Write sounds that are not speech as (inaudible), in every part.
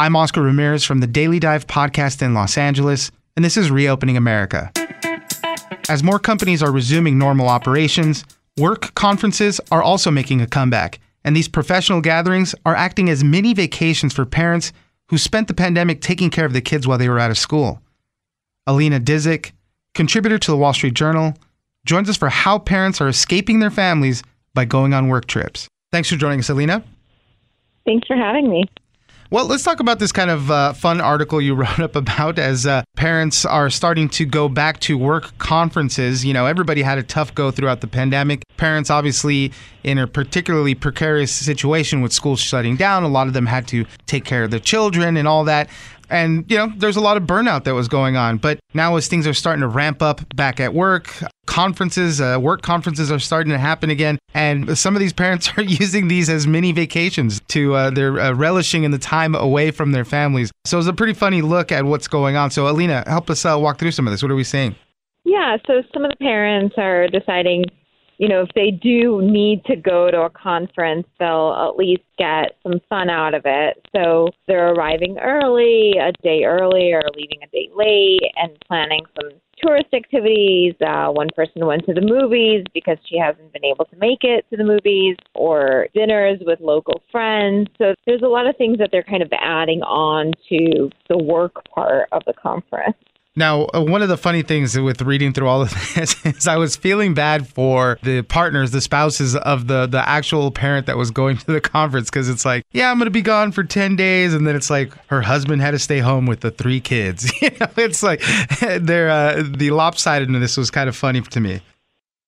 I'm Oscar Ramirez from the Daily Dive podcast in Los Angeles, and this is Reopening America. As more companies are resuming normal operations, work conferences are also making a comeback, and these professional gatherings are acting as mini vacations for parents who spent the pandemic taking care of the kids while they were out of school. Alina Dizik, contributor to the Wall Street Journal, joins us for how parents are escaping their families by going on work trips. Thanks for joining us, Alina. Thanks for having me. Well, let's talk about this kind of uh, fun article you (laughs) wrote up about as uh, parents are starting to go back to work conferences. You know, everybody had a tough go throughout the pandemic. Parents, obviously, in a particularly precarious situation with schools shutting down, a lot of them had to take care of their children and all that. And, you know, there's a lot of burnout that was going on. But now, as things are starting to ramp up back at work, conferences, uh, work conferences are starting to happen again. And some of these parents (laughs) are using these as mini vacations to, uh, they're uh, relishing in the time away from their families. So it's a pretty funny look at what's going on. So, Alina, help us uh, walk through some of this. What are we seeing? Yeah, so some of the parents are deciding you know, if they do need to go to a conference, they'll at least get some fun out of it. So they're arriving early, a day early, or leaving a day late, and planning some tourist activities. Uh, one person went to the movies because she hasn't been able to make it to the movies, or dinners with local friends. So there's a lot of things that they're kind of adding on to the work part of the conference. Now, uh, one of the funny things with reading through all of (laughs) this is I was feeling bad for the partners, the spouses of the the actual parent that was going (laughs) to the conference because it's like, yeah, I'm going to be gone for 10 days and then it's like her husband had to stay home with the three kids. (laughs) you know, it's like they're uh, the lopsidedness was kind of funny to me.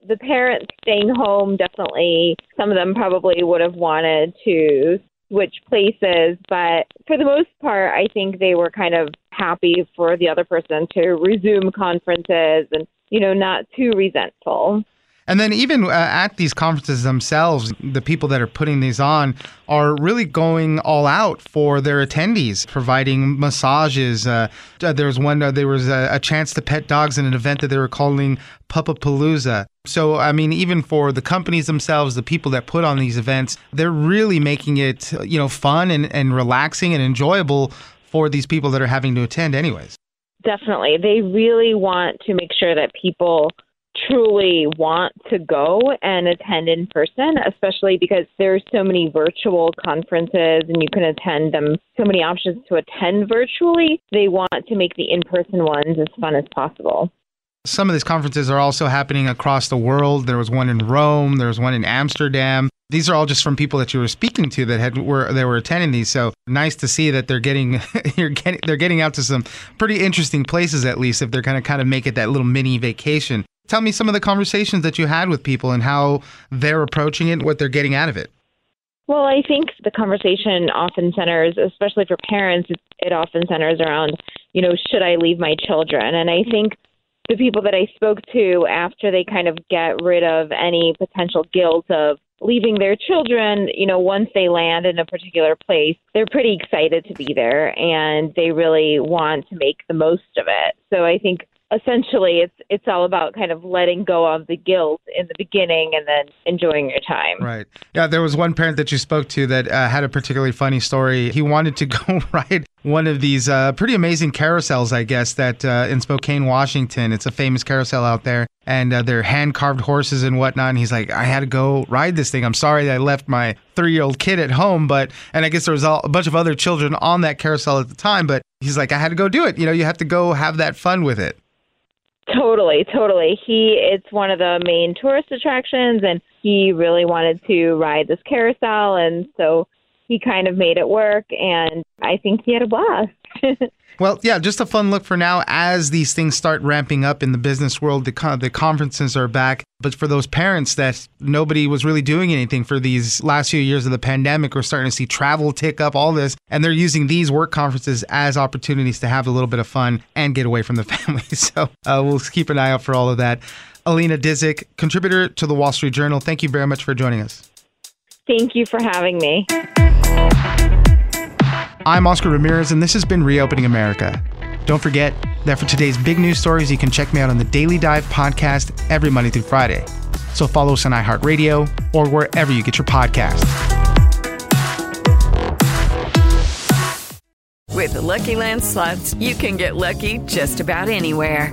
The parents staying home definitely some of them probably would have wanted to switch places, but for the most part, I think they were kind of happy for the other person to resume conferences and, you know, not too resentful. And then, even uh, at these conferences themselves, the people that are putting these on are really going all out for their attendees, providing massages. Uh, uh there was one, uh, there was a, a, chance to pet dogs in an event that they were calling Puppapalooza. So, I mean, even for the companies themselves, the people that put on these events, they're really making it, you know, fun and, and relaxing and enjoyable for these people that are having to attend, anyways. Definitely. They really want to make sure that people truly want to go and attend in person, especially because there's so many virtual conferences and you can attend them, so many options to attend virtually. They want to make the in person ones as fun as possible. Some of these conferences are also happening across the world. There was one in Rome, there was one in Amsterdam. These are all just from people that you were speaking to that had were they were attending these. So nice to see that they're getting (laughs) you're getting they're getting out to some pretty interesting places at least if they're going to kind of make it that little mini vacation. Tell me some of the conversations that you had with people and how they're approaching it, what they're getting out of it. Well, I think the conversation often centers, especially for parents, it often centers around, you know, should I leave my children? And I think the people that I spoke to after they kind of get rid of any potential guilt of leaving their children, you know, once they land in a particular place, they're pretty excited to be there and they really want to make the most of it. So I think essentially it's it's all about kind of letting go of the guilt in the beginning and then enjoying your time. Right. Yeah, there was one parent that you spoke to that uh, had a particularly funny story. He wanted to (laughs) go ride one of these uh, pretty amazing carousels, I guess, that uh, in Spokane, Washington. It's a famous carousel out there, and uh, they're hand carved horses and whatnot. And he's like, I had to go ride this thing. I'm sorry that I left my three year old kid at home, but and I guess there was a bunch of other children on that carousel at the time, but he's like, I had to go do it. You know, you have to go have that fun with it. Totally, totally. He it's one of the main tourist attractions and he really wanted to ride this carousel and so he kind of made it work and I think he had a blast. (laughs) Well, yeah, just a fun look for now as these things start ramping up in the business world. The, con- the conferences are back. But for those parents that nobody was really doing anything for these last few years of the pandemic, we're starting to see travel tick up, all this. And they're using these work conferences as opportunities to have a little bit of fun and get away from the (laughs) family. So uh, we'll keep an eye out for all of that. Alina Dizik, contributor to the Wall Street Journal, thank you very much for joining us. Thank you for having me. I'm Oscar Ramirez, and this has been Reopening America. Don't forget that for today's big news stories, you can check me out on the Daily Dive podcast every Monday through Friday. So follow us on iHeartRadio or wherever you get your podcasts. With the Lucky Land slots, you can get lucky just about anywhere.